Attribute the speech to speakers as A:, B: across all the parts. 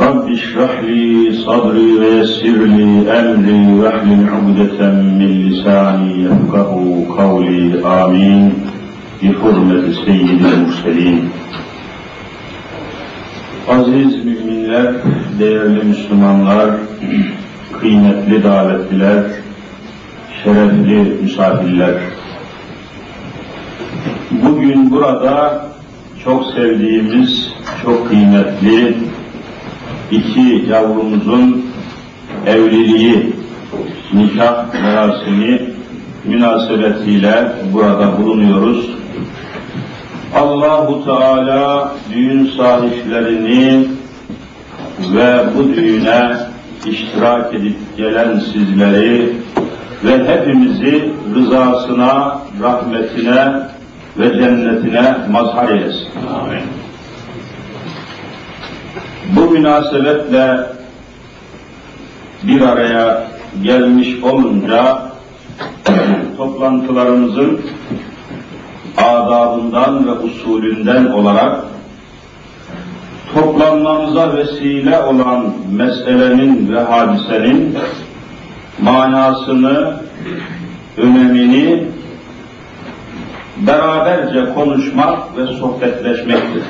A: Rabbi şrahli sadri ve yessirli emri ve hlil ugdeten min lisani yefkahu kavli amin. Bi hurmeti seyyidil murselin. Aziz müminler, değerli Müslümanlar, kıymetli davetliler, şerefli misafirler. Bugün burada çok sevdiğimiz, çok kıymetli, iki yavrumuzun evliliği, nikah merasimi münasebetiyle burada bulunuyoruz. Allahu Teala düğün sahiplerini ve bu düğüne iştirak edip gelen sizleri ve hepimizi rızasına, rahmetine ve cennetine mazhar eylesin. Amin. Bu münasebetle bir araya gelmiş olunca toplantılarımızın adabından ve usulünden olarak toplanmamıza vesile olan meselenin ve hadisenin manasını, önemini beraberce konuşmak ve sohbetleşmektir.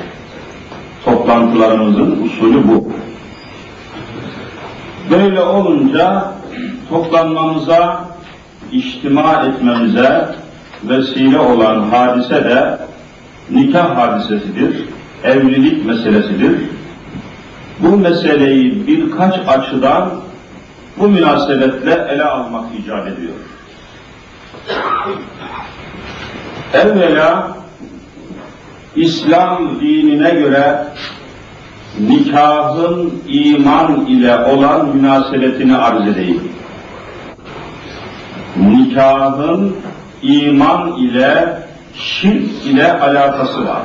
A: Toplantılarımızın usulü bu. Böyle olunca toplanmamıza, içtima etmemize vesile olan hadise de nikah hadisesidir, evlilik meselesidir. Bu meseleyi birkaç açıdan bu münasebetle ele almak icap ediyor. Evvela İslam dinine göre nikahın iman ile olan münasebetini arz edeyim. Nikahın iman ile şirk ile alakası var.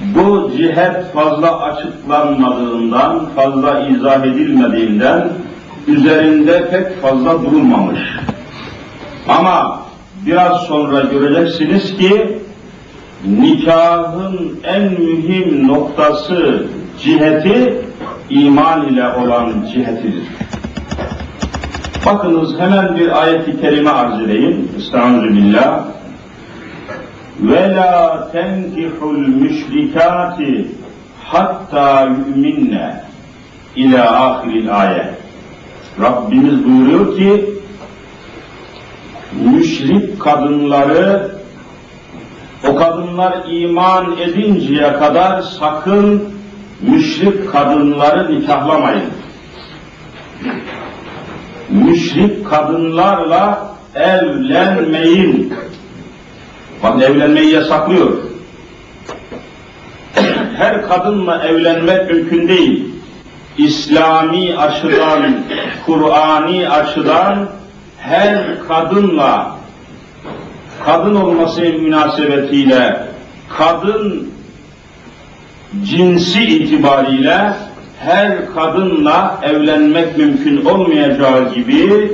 A: Bu cihet fazla açıklanmadığından, fazla izah edilmediğinden üzerinde pek fazla durulmamış. Ama biraz sonra göreceksiniz ki nikahın en mühim noktası, ciheti iman ile olan cihetidir. Bakınız hemen bir ayet-i kerime arz edeyim. Estaizu billah. وَلَا تَنْكِحُ الْمُشْرِكَاتِ hatta yu'minne ila ahiril ayet. Rabbimiz buyuruyor ki müşrik kadınları o kadınlar iman edinceye kadar sakın müşrik kadınları nikahlamayın. Müşrik kadınlarla evlenmeyin. Bak evlenmeyi yasaklıyor. Her kadınla evlenmek mümkün değil. İslami açıdan, Kur'ani açıdan her kadınla kadın olması münasebetiyle kadın cinsi itibariyle her kadınla evlenmek mümkün olmayacağı gibi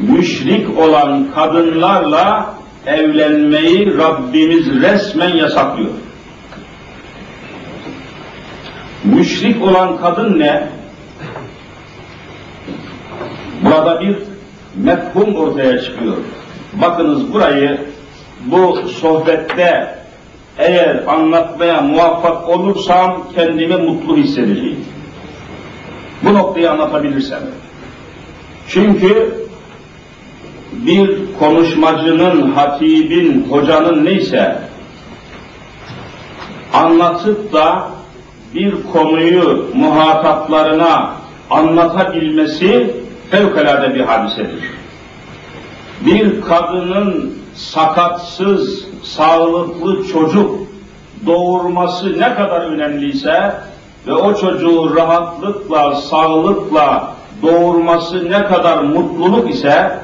A: müşrik olan kadınlarla evlenmeyi Rabbimiz resmen yasaklıyor. Müşrik olan kadın ne? Burada bir mefhum ortaya çıkıyor. Bakınız burayı bu sohbette eğer anlatmaya muvaffak olursam kendimi mutlu hissedeceğim. Bu noktayı anlatabilirsem. Çünkü bir konuşmacının, hatibin, hocanın neyse anlatıp da bir konuyu muhataplarına anlatabilmesi fevkalade bir hadisedir. Bir kadının sakatsız, sağlıklı çocuk doğurması ne kadar önemliyse ve o çocuğu rahatlıkla, sağlıkla doğurması ne kadar mutluluk ise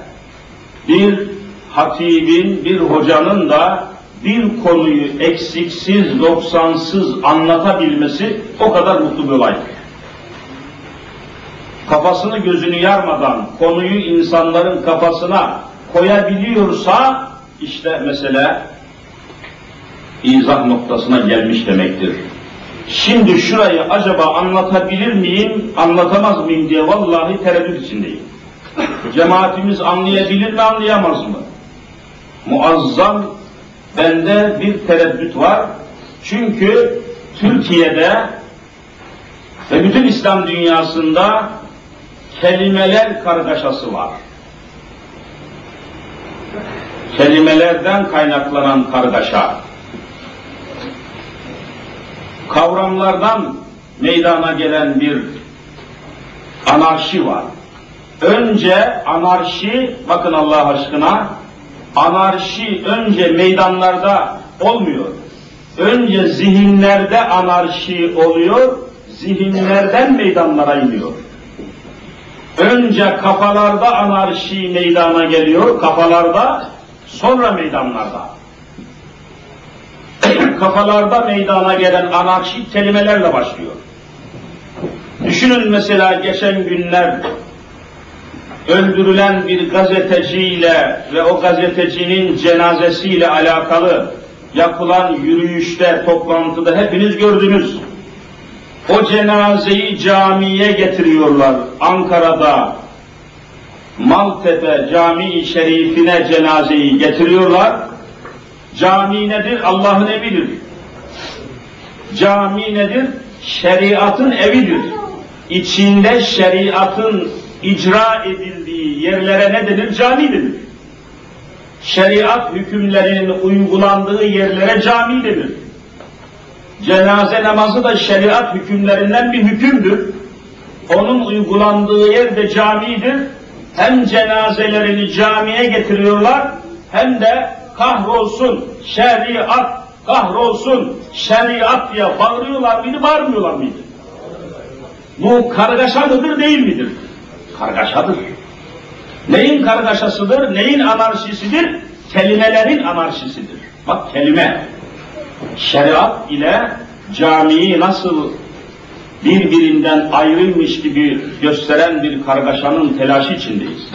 A: bir hatibin, bir hocanın da bir konuyu eksiksiz, doksansız anlatabilmesi o kadar mutlu bir olay. Kafasını gözünü yarmadan konuyu insanların kafasına koyabiliyorsa işte mesele izah noktasına gelmiş demektir. Şimdi şurayı acaba anlatabilir miyim, anlatamaz mıyım diye vallahi tereddüt içindeyim. Cemaatimiz anlayabilir mi, anlayamaz mı? Muazzam bende bir tereddüt var. Çünkü Türkiye'de ve bütün İslam dünyasında kelimeler kargaşası var. Kelimelerden kaynaklanan kargaşa. Kavramlardan meydana gelen bir anarşi var. Önce anarşi, bakın Allah aşkına, anarşi önce meydanlarda olmuyor. Önce zihinlerde anarşi oluyor, zihinlerden meydanlara iniyor. Önce kafalarda anarşi meydana geliyor, kafalarda, sonra meydanlarda. kafalarda meydana gelen anarşi kelimelerle başlıyor. Düşünün mesela geçen günler öldürülen bir gazeteciyle ve o gazetecinin cenazesiyle alakalı yapılan yürüyüşte, toplantıda hepiniz gördünüz. O cenazeyi camiye getiriyorlar. Ankara'da Maltepe Camii Şerifine cenazeyi getiriyorlar. Cami nedir? Allah'ın evidir. Cami nedir? Şeriatın evidir. İçinde şeriatın icra edildiği yerlere ne denir? Cami denir. Şeriat hükümlerinin uygulandığı yerlere cami denir. Cenaze namazı da şeriat hükümlerinden bir hükümdür. Onun uygulandığı yer de camidir. Hem cenazelerini camiye getiriyorlar hem de kahrolsun şeriat, kahrolsun şeriat diye bağırıyorlar mıydı, bağırmıyorlar mıydı? Bu kargaşa mıdır, değil midir? Kargaşadır. Neyin kargaşasıdır, neyin anarşisidir? Kelimelerin anarşisidir. Bak kelime. Şeriat ile camiyi nasıl birbirinden ayrılmış gibi gösteren bir kargaşanın telaşı içindeyiz.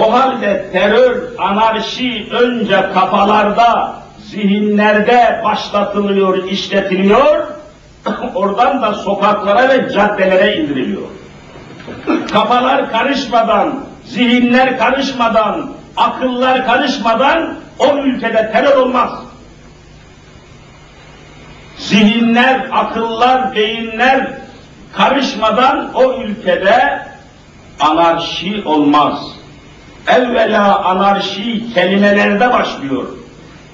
A: O halde terör, anarşi önce kafalarda, zihinlerde başlatılıyor, işletiliyor, oradan da sokaklara ve caddelere indiriliyor. Kafalar karışmadan, zihinler karışmadan, akıllar karışmadan o ülkede terör olmaz. Zihinler, akıllar, beyinler karışmadan o ülkede anarşi olmaz. Evvela anarşi kelimelerde başlıyor,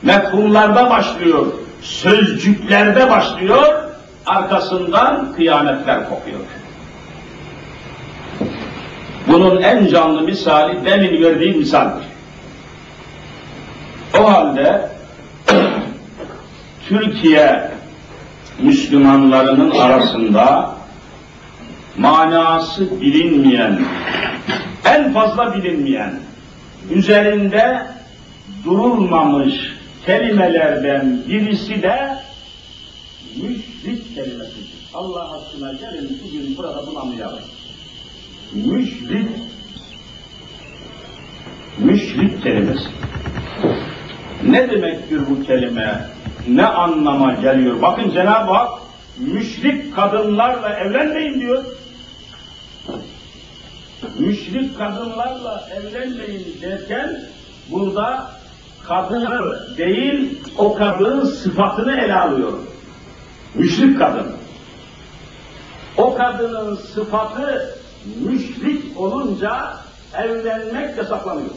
A: mefhumlarda başlıyor, sözcüklerde başlıyor, arkasından kıyametler kopuyor. Bunun en canlı misali demin verdiğim misaldir. O halde Türkiye Müslümanlarının arasında manası bilinmeyen, en fazla bilinmeyen, üzerinde durulmamış kelimelerden birisi de müşrik kelimesidir. Allah aşkına gelin bugün burada bunu anlayalım. Müşrik, müşrik kelimesi. Ne demektir bu kelime? Ne anlama geliyor? Bakın Cenab-ı Hak müşrik kadınlarla evlenmeyin diyor. Müşrik kadınlarla evlenmeyin derken burada kadını değil o kadının sıfatını ele alıyor. Müşrik kadın. O kadının sıfatı müşrik olunca evlenmek yasaklanıyor.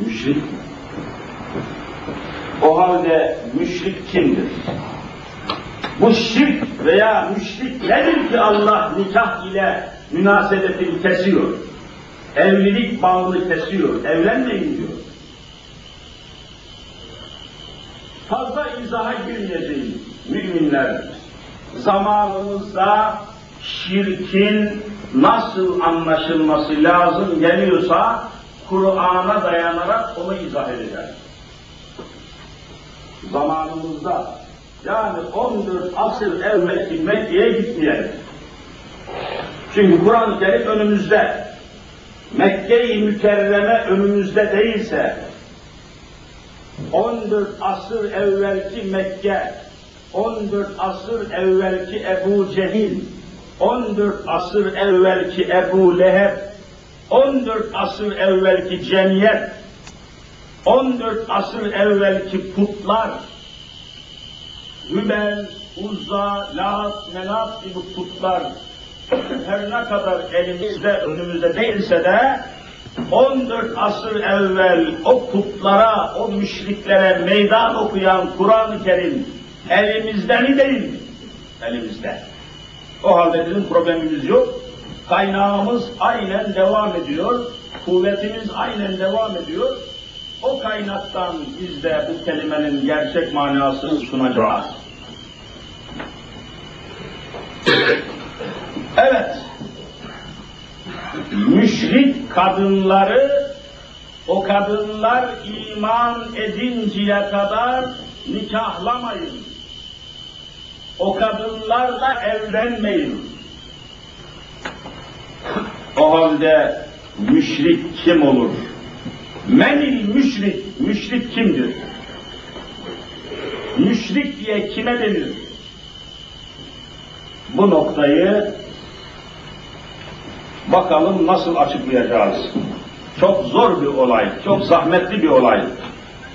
A: Müşrik. O halde müşrik kimdir? Bu şirk veya müşrik nedir ki Allah nikah ile münasebetini kesiyor? Evlilik bağını kesiyor, evlenmeyin diyor. Fazla izaha girmeyeceğim müminler. Zamanımızda şirkin nasıl anlaşılması lazım geliyorsa Kur'an'a dayanarak onu izah edeceğiz. Zamanımızda yani 14 asır evvelki Mekke'ye gitmeyelim. Çünkü Kur'an-ı Kerim önümüzde. Mekke-i Mükerreme önümüzde değilse 14 asır evvelki Mekke, 14 asır evvelki Ebu Cehil, 14 asır evvelki Ebu Leheb, 14 asır evvelki cemiyet, 14 asır evvelki putlar, Hübel, Uzza, Lat, Menat gibi putlar her ne kadar elimizde, önümüzde değilse de 14 asır evvel o putlara, o müşriklere meydan okuyan Kur'an-ı Kerim elimizde mi değil mi? Elimizde. O halde bizim problemimiz yok. Kaynağımız aynen devam ediyor. Kuvvetimiz aynen devam ediyor. O kaynaktan biz de bu kelimenin gerçek manasını sunacağız. Evet, müşrik kadınları, o kadınlar iman edinceye kadar nikahlamayın. O kadınlarla evlenmeyin. O halde müşrik kim olur? Menil müşrik, müşrik kimdir? Müşrik diye kime denir? Bu noktayı bakalım nasıl açıklayacağız. Çok zor bir olay, çok zahmetli bir olay.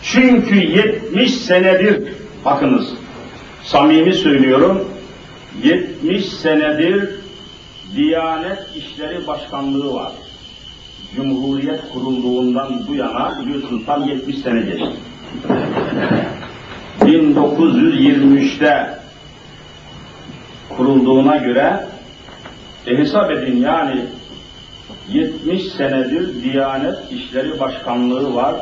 A: Çünkü 70 senedir, bakınız, samimi söylüyorum, 70 senedir Diyanet İşleri Başkanlığı var. Cumhuriyet kurulduğundan bu yana biliyorsunuz tam 70 sene geçti. 1923'te kurulduğuna göre e hesap edin yani 70 senedir Diyanet İşleri Başkanlığı var.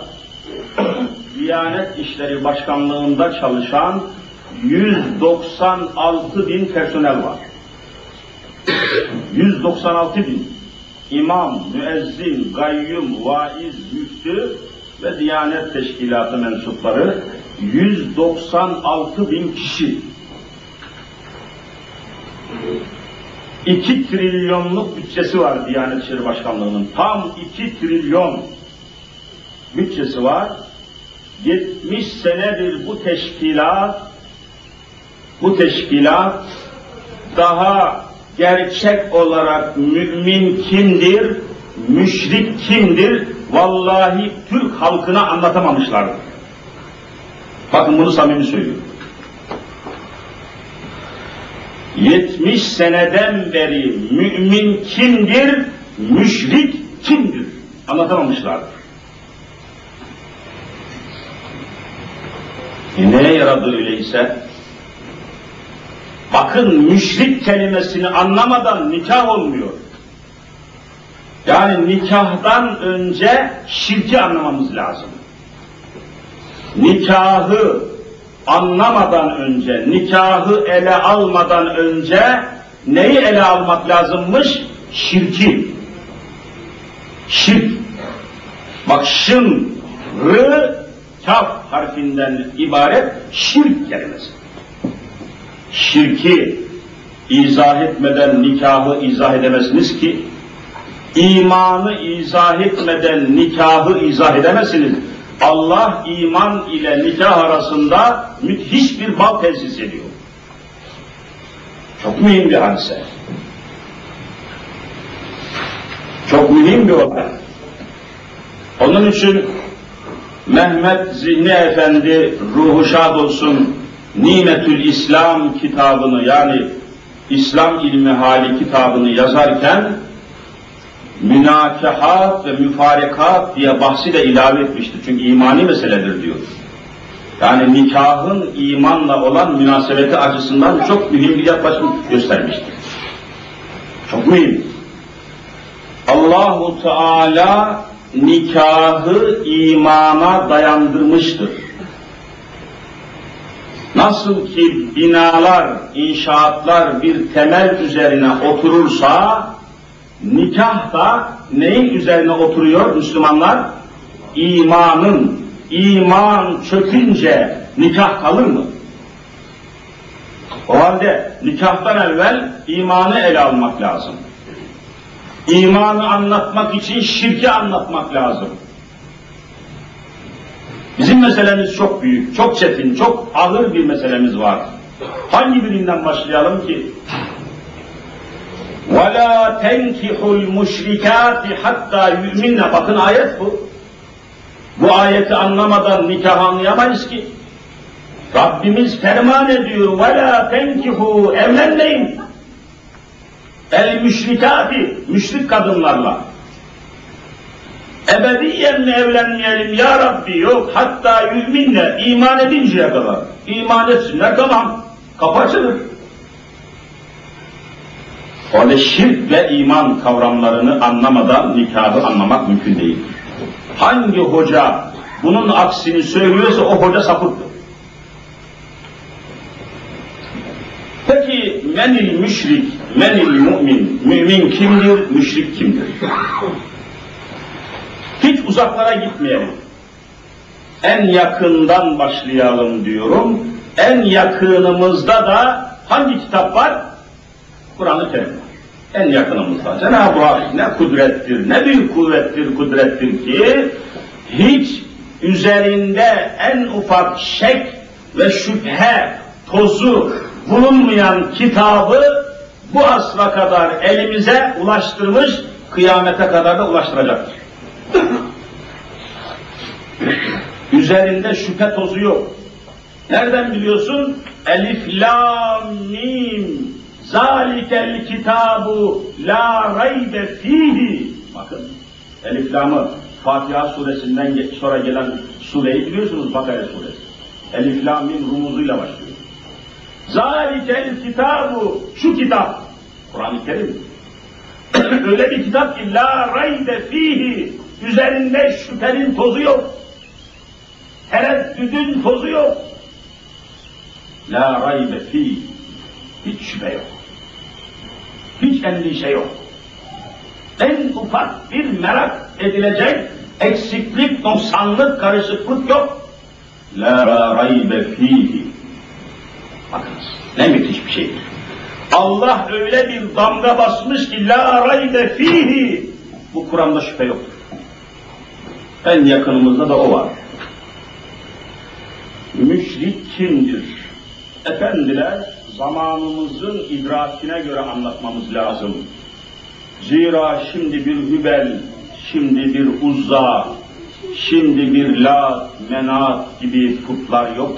A: Diyanet İşleri Başkanlığı'nda çalışan 196 bin personel var. 196 bin imam, müezzin, gayyum, vaiz, müftü ve Diyanet Teşkilatı mensupları 196 bin kişi. 2 trilyonluk bütçesi var Diyanet İşleri Başkanlığı'nın. Tam 2 trilyon bütçesi var. 70 senedir bu teşkilat bu teşkilat daha gerçek olarak mümin kimdir, müşrik kimdir, vallahi Türk halkına anlatamamışlardır. Bakın bunu samimi söylüyorum. 70 seneden beri mümin kimdir, müşrik kimdir? Anlatamamışlardır. E neye yaradı öyleyse? Bakın müşrik kelimesini anlamadan nikah olmuyor. Yani nikahdan önce şirki anlamamız lazım. Nikahı anlamadan önce, nikahı ele almadan önce neyi ele almak lazımmış? Şirki. Şirk. Bak şın, rı, kaf harfinden ibaret şirk kelimesi. Şirki izah etmeden nikahı izah edemezsiniz ki, imanı izah etmeden nikahı izah edemezsiniz. Allah iman ile nikah arasında müthiş bir bağ tesis ediyor. Çok mühim bir hadise. Çok mühim bir olay. Onun için Mehmet Zihni Efendi ruhu şad olsun Nimetül İslam kitabını yani İslam ilmi hali kitabını yazarken münakahat ve müfarekat diye bahsi de ilave etmiştir. Çünkü imani meseledir diyor. Yani nikahın imanla olan münasebeti açısından çok mühim bir yaklaşım göstermiştir. Çok mühim. Allahu Teala nikahı imana dayandırmıştır. Nasıl ki binalar, inşaatlar bir temel üzerine oturursa, nikah da neyin üzerine oturuyor Müslümanlar? İmanın, iman çökünce nikah kalır mı? O halde nikahtan evvel imanı ele almak lazım. İmanı anlatmak için şirki anlatmak lazım. Bizim meselemiz çok büyük, çok çetin, çok ağır bir meselemiz var. Hangi birinden başlayalım ki? وَلَا تَنْكِحُ الْمُشْرِكَاتِ hatta يُؤْمِنَّ Bakın ayet bu. Bu ayeti anlamadan nikah anlayamayız ki. Rabbimiz ferman ediyor. وَلَا تَنْكِحُ Evlenmeyin. El müşrikati, müşrik kadınlarla. Ebediyen mi evlenmeyelim ya Rabbi? Yok. Hatta yüminle, iman edinceye kadar. İman etsinler tamam. Kapı açılır. Öyle şirk ve iman kavramlarını anlamadan nikahı anlamak mümkün değil. Hangi hoca bunun aksini söylüyorsa o hoca sapıktır. Peki menil müşrik, menil mümin, mümin kimdir, müşrik kimdir? Hiç uzaklara gitmeyelim. En yakından başlayalım diyorum. En yakınımızda da hangi kitap var? Kur'an-ı Kerim var. En yakınımızda. Cenab-ı Hak ne kudrettir, ne büyük kuvvettir, kudrettir ki hiç üzerinde en ufak şek ve şüphe tozu bulunmayan kitabı bu asra kadar elimize ulaştırmış, kıyamete kadar da ulaştıracaktır. Üzerinde şüphe tozu yok. Nereden biliyorsun? Elif, lam, mim. Zalikel kitabu la raybe fihi. Bakın, Elif, lamı Fatiha suresinden sonra gelen sureyi biliyorsunuz Bakara suresi. Elif, lam, mim rumuzuyla başlıyor. Zalikel kitabu, şu kitap, Kur'an-ı Kerim. Öyle bir kitap ki la raybe fihi, üzerinde şüphenin tozu yok. Tereddüdün tozu yok. La raybe fihi, hiç şüphe yok. Hiç endişe yok. En ufak bir merak edilecek eksiklik, noksanlık, karışıklık yok. La raybe fihi. Bakınız ne müthiş bir şeydir. Allah öyle bir damga basmış ki la raybe fihi. Bu Kur'an'da şüphe yoktur. En yakınımızda da o var. Müşrik kimdir? Efendiler zamanımızın idrakine göre anlatmamız lazım. Zira şimdi bir Hübel, şimdi bir Uzza, şimdi bir Lat, Menat gibi putlar yok.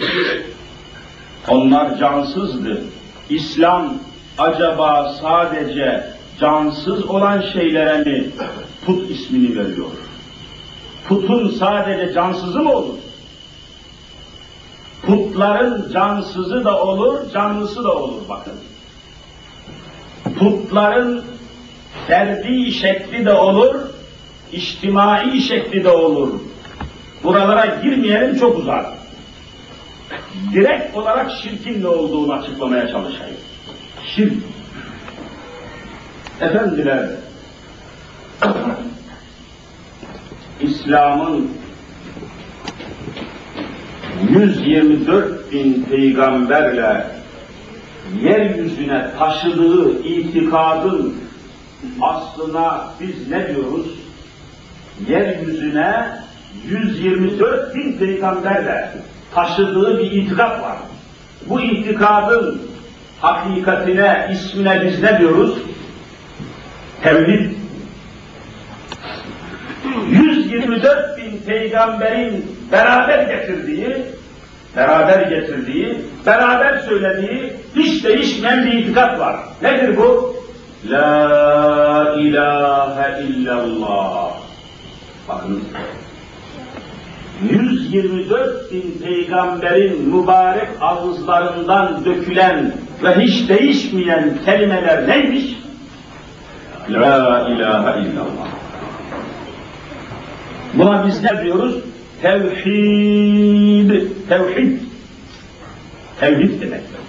A: Onlar cansızdı. İslam acaba sadece cansız olan şeylere mi put ismini veriyor? Putun sadece cansızı mı olur? Putların cansızı da olur, canlısı da olur bakın. Putların ferdi şekli de olur, içtimai şekli de olur. Buralara girmeyelim çok uzak. Direkt olarak şirkin ne olduğunu açıklamaya çalışayım. Şirk. Efendiler, İslam'ın 124 bin peygamberle yeryüzüne taşıdığı itikadın aslına biz ne diyoruz? Yeryüzüne 124 bin peygamberle taşıdığı bir itikat var. Bu itikadın hakikatine, ismine biz ne diyoruz? Tevhid. 124 bin peygamberin beraber getirdiği, beraber getirdiği, beraber söylediği hiç değişmeyen bir itikat var. Nedir bu? La ilahe illallah. Bakın 124 bin peygamberin mübarek ağızlarından dökülen ve hiç değişmeyen kelimeler neymiş? La ilahe illallah. Buna biz ne diyoruz? Tevhid. Tevhid. Tevhid demektir.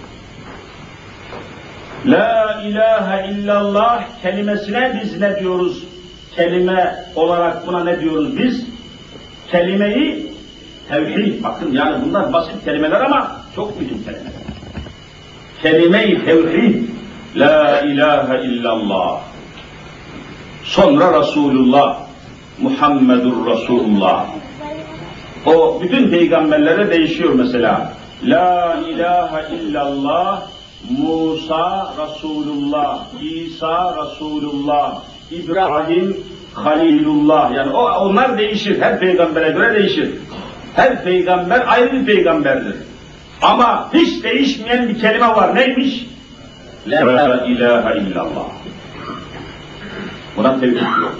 A: La ilahe illallah kelimesine biz ne diyoruz? Kelime olarak buna ne diyoruz biz? Kelimeyi tevhid. Bakın yani bunlar basit kelimeler ama çok büyük kelimeler. Kelime-i tevhid. La ilahe illallah. Sonra Resulullah. Muhammedur Resulullah. O bütün peygamberlere değişiyor mesela. La ilahe illallah Musa Resulullah, İsa Resulullah, İbrahim Halilullah. Yani o, onlar değişir. Her peygambere göre değişir. Her peygamber ayrı bir peygamberdir. Ama hiç değişmeyen bir kelime var. Neymiş? La ilahe illallah. Buna tevhid yok.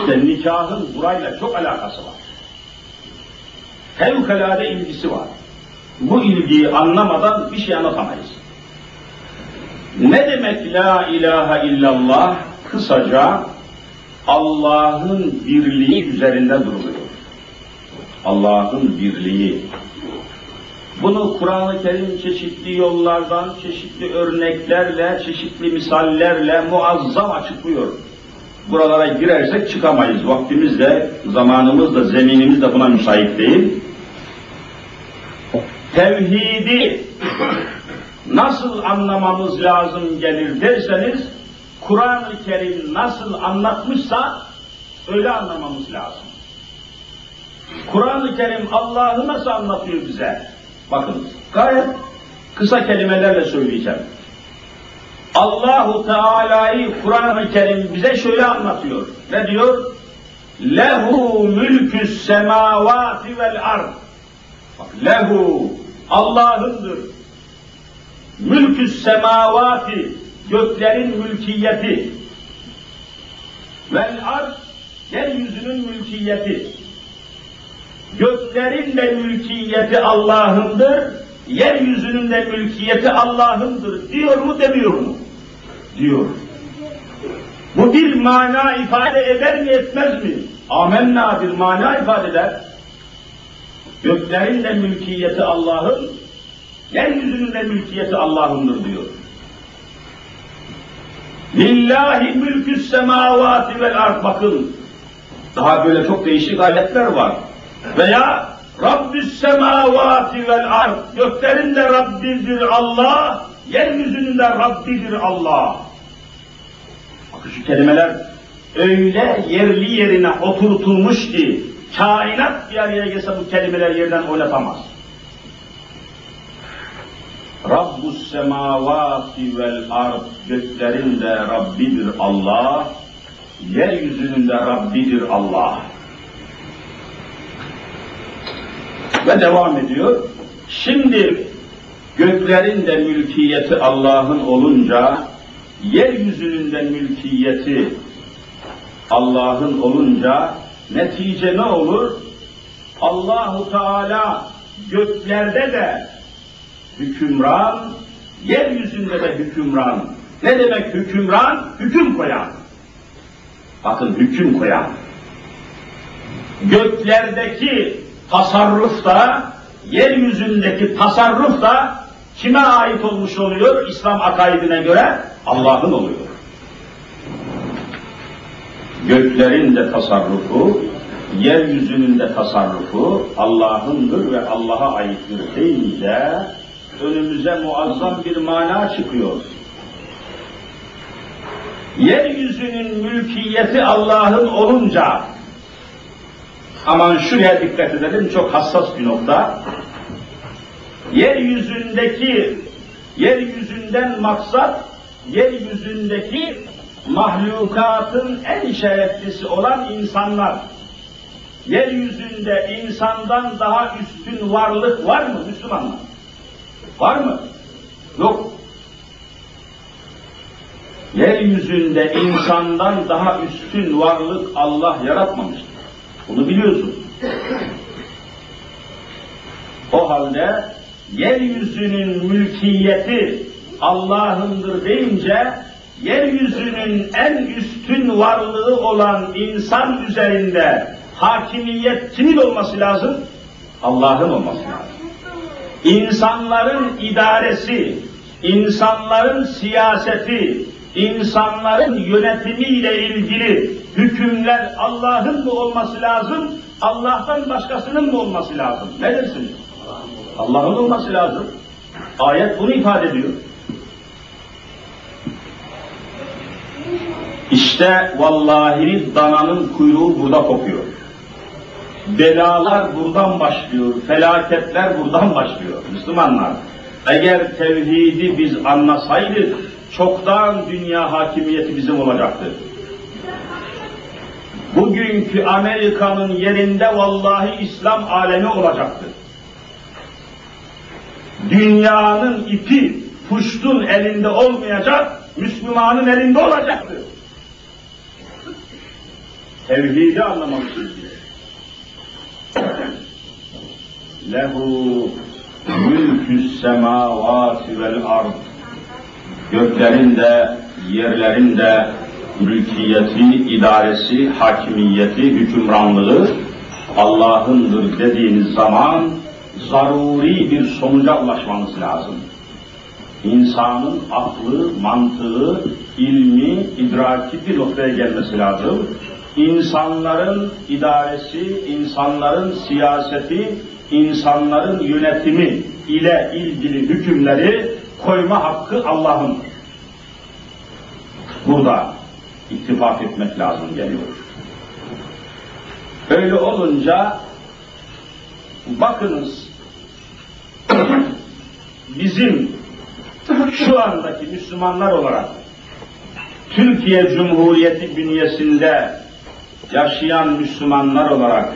A: İşte nikahın burayla çok alakası var. Fevkalade ilgisi var. Bu ilgiyi anlamadan bir şey anlatamayız. Ne demek la ilahe illallah? Kısaca Allah'ın birliği üzerinde duruluyor. Allah'ın birliği. Bunu Kur'an-ı Kerim çeşitli yollardan, çeşitli örneklerle, çeşitli misallerle muazzam açıklıyor. Buralara girersek çıkamayız. Vaktimiz de, zamanımız da, zeminimiz de buna müsait değil. Tevhidi nasıl anlamamız lazım gelir derseniz, Kur'an-ı Kerim nasıl anlatmışsa öyle anlamamız lazım. Kur'an-ı Kerim Allah'ı nasıl anlatıyor bize? Bakın gayet kısa kelimelerle söyleyeceğim. Allahu Teala'yı Kur'an-ı Kerim bize şöyle anlatıyor. Ne diyor? Lehu mülkü semavati vel ard. Lehu Allah'ındır. Mülkü semavati göklerin mülkiyeti. Vel ard yeryüzünün mülkiyeti. Göklerin de mülkiyeti Allah'ındır, yeryüzünün de mülkiyeti Allah'ındır diyor mu demiyor mu? Diyor. Bu bir mana ifade eder mi etmez mi? Amenna bir mana ifade eder. Göklerin de mülkiyeti Allah'ın, yeryüzünün de mülkiyeti Allah'ındır diyor. Lillahi mülkü semavati vel ard bakın. Daha böyle çok değişik ayetler var. Veya Rabbüs semavati vel ard. Göklerin de Rabbidir Allah, yeryüzünün de Rabbidir Allah. Bakın şu kelimeler öyle yerli yerine oturtulmuş ki kainat bir araya gelse bu kelimeler yerden oynatamaz. Rabbus semavati vel ard göklerin de Rabbidir Allah, yeryüzünün de Rabbidir Allah. Ve devam ediyor. Şimdi göklerin de mülkiyeti Allah'ın olunca, yeryüzünün de mülkiyeti Allah'ın olunca netice ne olur? Allahu Teala göklerde de hükümran, yeryüzünde de hükümran. Ne demek hükümran? Hüküm koyan. Bakın hüküm koyan. Göklerdeki tasarruf da, yeryüzündeki tasarruf da kime ait olmuş oluyor? İslam akaidine göre Allah'ın oluyor. Göklerin de tasarrufu, yeryüzünün de tasarrufu Allah'ındır ve Allah'a aittir deyince önümüze muazzam bir mana çıkıyor. Yeryüzünün mülkiyeti Allah'ın olunca aman şuraya dikkat edelim çok hassas bir nokta. Yeryüzündeki yeryüzünden maksat yeryüzündeki mahlukatın en şereflisi olan insanlar. Yeryüzünde insandan daha üstün varlık var mı Müslümanlar? Var mı? Yok. Yeryüzünde insandan daha üstün varlık Allah yaratmamıştır. Bunu biliyorsun. O halde yeryüzünün mülkiyeti Allah'ındır deyince yeryüzünün en üstün varlığı olan insan üzerinde hakimiyet kimin olması lazım? Allah'ın olması lazım. insanların idaresi, insanların siyaseti, insanların yönetimiyle ilgili hükümler Allah'ın mı olması lazım, Allah'tan başkasının mı olması lazım? Ne dersiniz? Allah'ın olması lazım. Ayet bunu ifade ediyor. İşte vallahi dananın kuyruğu burada kopuyor. Belalar buradan başlıyor, felaketler buradan başlıyor. Müslümanlar, eğer tevhidi biz anlasaydık, çoktan dünya hakimiyeti bizim olacaktı. Bugünkü Amerika'nın yerinde vallahi İslam alemi olacaktı. Dünyanın ipi puştun elinde olmayacak, Müslümanın elinde olacaktı. Tevhidi anlamamışız diye. Lehu mülkü semavati vel ard göklerin de yerlerin de mülkiyeti, idaresi, hakimiyeti, hükümranlığı Allah'ındır dediğiniz zaman zaruri bir sonuca ulaşmanız lazım. İnsanın aklı, mantığı, ilmi, idraki bir noktaya gelmesi lazım. İnsanların idaresi, insanların siyaseti, insanların yönetimi ile ilgili hükümleri koyma hakkı Allah'ın. Burada ittifak etmek lazım geliyor. Öyle olunca bakınız bizim şu andaki Müslümanlar olarak Türkiye Cumhuriyeti bünyesinde yaşayan Müslümanlar olarak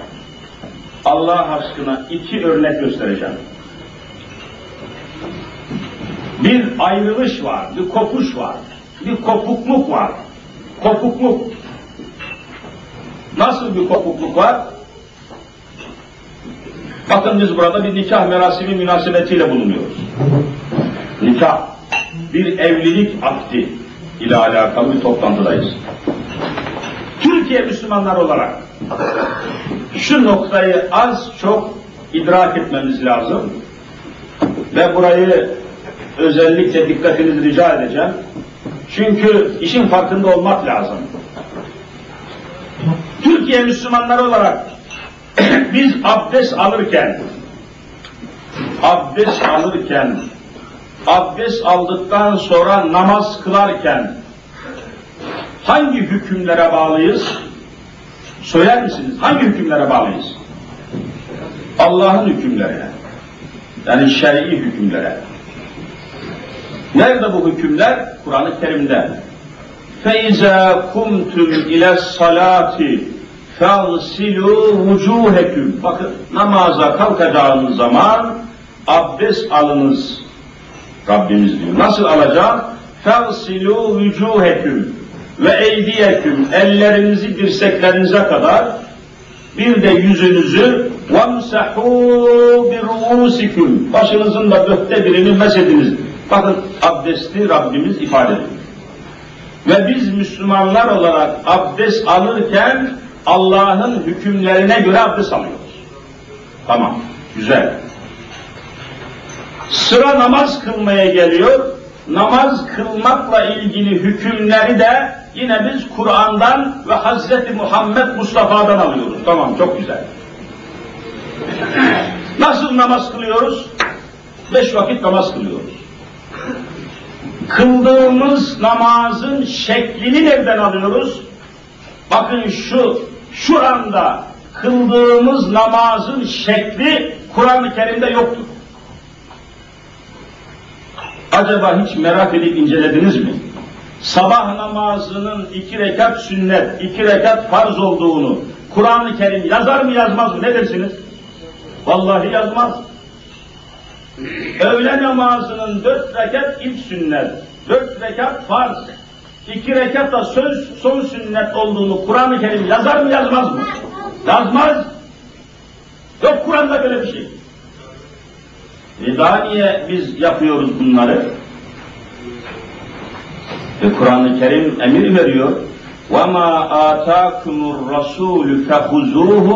A: Allah aşkına iki örnek göstereceğim. Bir ayrılış var, bir kopuş var, bir kopukluk var. Kopukluk. Nasıl bir kopukluk var? Bakın biz burada bir nikah merasimi münasebetiyle bulunuyoruz. Nikah, bir evlilik akti ile alakalı bir toplantıdayız. Türkiye Müslümanlar olarak şu noktayı az çok idrak etmemiz lazım ve burayı özellikle dikkatinizi rica edeceğim. Çünkü işin farkında olmak lazım. Türkiye Müslümanları olarak biz abdest alırken abdest alırken abdest aldıktan sonra namaz kılarken hangi hükümlere bağlıyız? Söyler misiniz? Hangi hükümlere bağlıyız? Allah'ın hükümlerine. Yani şer'i hükümlere. Nerede bu hükümler? Kur'an-ı Kerim'de. فَاِذَا كُمْتُمْ اِلَى الصَّلَاةِ فَاغْسِلُوا وُجُوهَكُمْ Bakın namaza kalkacağınız zaman abdest alınız. Rabbimiz diyor. Nasıl alacağım? فَاغْسِلُوا وُجُوهَكُمْ ve eydiyeküm ellerinizi dirseklerinize kadar bir de yüzünüzü وَمْسَحُوا بِرُؤُسِكُمْ başınızın da dörtte birini mesediniz. Bakın abdesti Rabbimiz ifade ediyor. Ve biz Müslümanlar olarak abdest alırken Allah'ın hükümlerine göre abdest alıyoruz. Tamam, güzel. Sıra namaz kılmaya geliyor. Namaz kılmakla ilgili hükümleri de yine biz Kur'an'dan ve Hazreti Muhammed Mustafa'dan alıyoruz. Tamam, çok güzel. Nasıl namaz kılıyoruz? Beş vakit namaz kılıyoruz kıldığımız namazın şeklini nereden alıyoruz? Bakın şu, şu anda kıldığımız namazın şekli Kur'an-ı Kerim'de yoktur. Acaba hiç merak edip incelediniz mi? Sabah namazının iki rekat sünnet, iki rekat farz olduğunu Kur'an-ı Kerim yazar mı yazmaz mı? Ne dersiniz? Vallahi yazmaz. Öğle namazının dört rekat ilk sünnet, dört rekat farz, iki rekat da söz son sünnet olduğunu Kur'an-ı Kerim yazar mı yazmaz mı? Yazmaz. Yok Kur'an'da böyle bir şey. E daha niye biz yapıyoruz bunları? E Kur'an-ı Kerim emir veriyor. وَمَا آتَاكُمُ الرَّسُولُ فَخُزُوهُ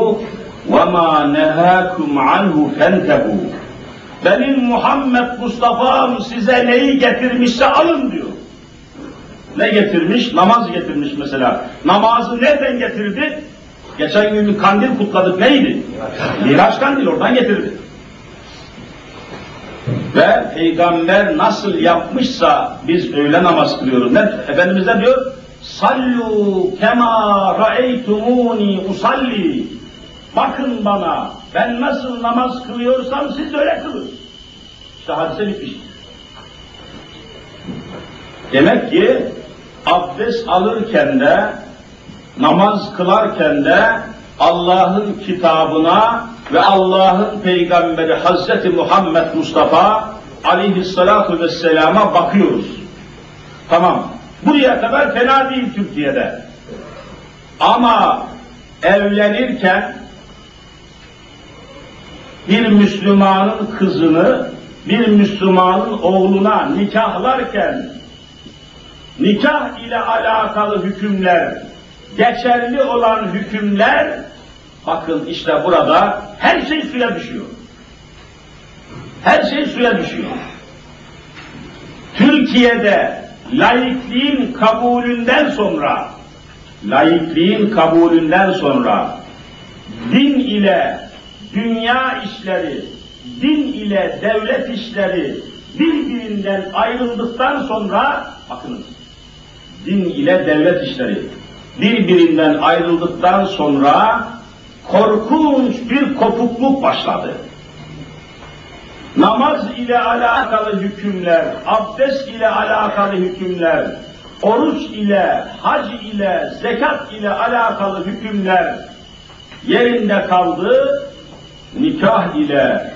A: وَمَا نَهَاكُمْ عَنْهُ فَانْتَهُوا benim Muhammed Mustafa'm size neyi getirmişse alın diyor. Ne getirmiş? Namaz getirmiş mesela. Namazı nereden getirdi? Geçen gün kandil kutladık neydi? Miraç kandil oradan getirdi. Ve peygamber nasıl yapmışsa biz öyle namaz kılıyoruz. Ne? Efendimiz ne diyor? Sallu kema ra'eytumuni usalli. Bakın bana, ben nasıl namaz kılıyorsam siz öyle kılın. İşte hadise bitmiştir. Demek ki abdest alırken de, namaz kılarken de Allah'ın kitabına ve Allah'ın peygamberi Hazreti Muhammed Mustafa aleyhissalatu vesselama bakıyoruz. Tamam. Buraya kadar fena değil Türkiye'de. Ama evlenirken bir Müslümanın kızını bir Müslümanın oğluna nikahlarken nikah ile alakalı hükümler, geçerli olan hükümler, bakın işte burada her şey suya düşüyor. Her şey suya düşüyor. Türkiye'de laikliğin kabulünden sonra, laikliğin kabulünden sonra din ile dünya işleri, din ile devlet işleri birbirinden ayrıldıktan sonra, bakınız, din ile devlet işleri birbirinden ayrıldıktan sonra korkunç bir kopukluk başladı. Namaz ile alakalı hükümler, abdest ile alakalı hükümler, oruç ile, hac ile, zekat ile alakalı hükümler yerinde kaldı, nikah ile,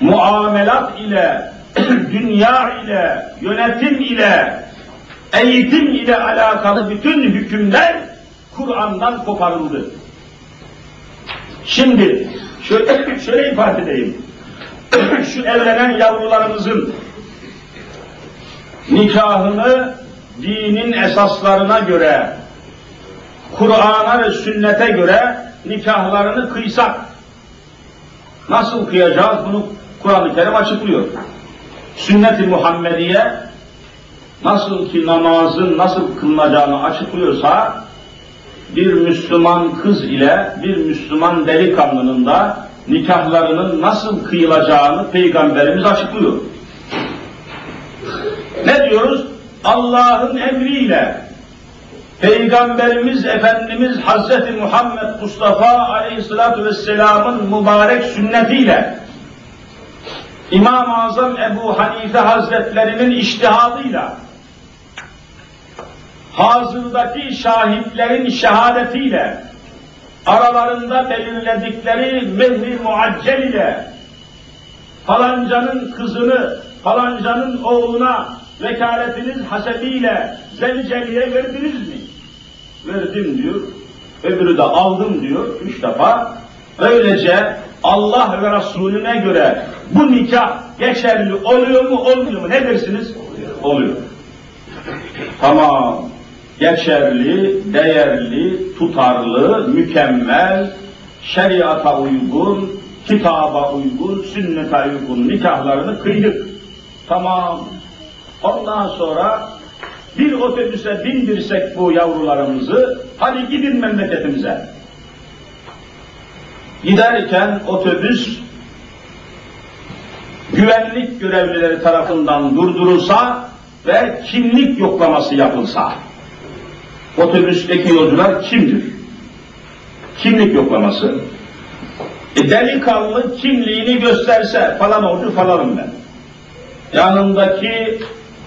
A: muamelat ile, dünya ile, yönetim ile, eğitim ile alakalı bütün hükümler Kur'an'dan koparıldı. Şimdi şöyle, şöyle ifade edeyim. Şu evlenen yavrularımızın nikahını dinin esaslarına göre, Kur'an'a ve sünnete göre nikahlarını kıysak, nasıl kıyacağız bunu Kur'an-ı Kerim açıklıyor. Sünnet-i Muhammediye nasıl ki namazın nasıl kılınacağını açıklıyorsa, bir Müslüman kız ile bir Müslüman delikanlının da nikahlarının nasıl kıyılacağını Peygamberimiz açıklıyor. Ne diyoruz? Allah'ın emriyle Peygamberimiz Efendimiz Hazreti Muhammed Mustafa Aleyhisselatü Vesselam'ın mübarek sünnetiyle İmam-ı Azam Ebu Hanife Hazretlerinin iştihadıyla hazırdaki şahitlerin şehadetiyle aralarında belirledikleri mehri muaccel ile falancanın kızını falancanın oğluna vekaletiniz hasebiyle zevceliğe verdiniz mi? Verdim diyor. Öbürü de aldım diyor üç defa. Böylece Allah ve Resulüne göre bu nikah geçerli oluyor mu olmuyor mu? Ne dersiniz? Oluyor. Tamam. Geçerli, değerli, tutarlı, mükemmel, şeriata uygun, kitaba uygun, sünnete uygun nikahlarını kıydık. Tamam. Ondan sonra bir otobüse bindirsek bu yavrularımızı, hadi gidin memleketimize. Giderken otobüs güvenlik görevlileri tarafından durdurulsa ve kimlik yoklaması yapılsa, otobüsteki yolcular kimdir? Kimlik yoklaması. E, delikanlı kimliğini gösterse falan oldu falanım ben. Yanındaki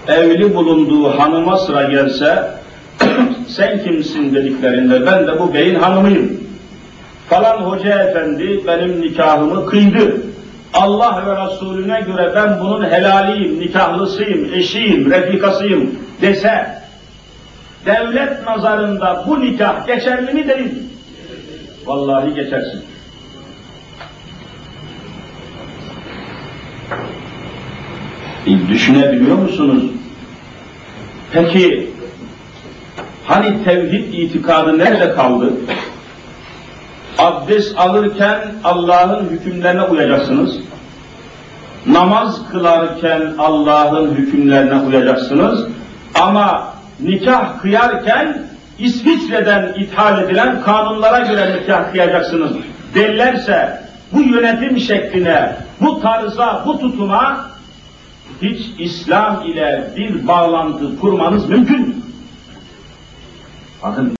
A: evli bulunduğu hanıma sıra gelse sen kimsin dediklerinde ben de bu beyin hanımıyım. Falan hoca efendi benim nikahımı kıydı. Allah ve Resulüne göre ben bunun helaliyim, nikahlısıyım, eşiyim, refikasıyım dese devlet nazarında bu nikah geçerli mi değil Vallahi geçersin. E, düşünebiliyor musunuz? Peki hani tevhid itikadı nerede kaldı? Abdest alırken Allah'ın hükümlerine uyacaksınız. namaz kılarken Allah'ın hükümlerine uyacaksınız. Ama nikah kıyarken İsviçre'den ithal edilen kanunlara göre nikah kıyacaksınız derlerse bu yönetim şekline, bu tarza, bu tutuma hiç İslam ile bir bağlantı kurmanız mümkün mü? Bakın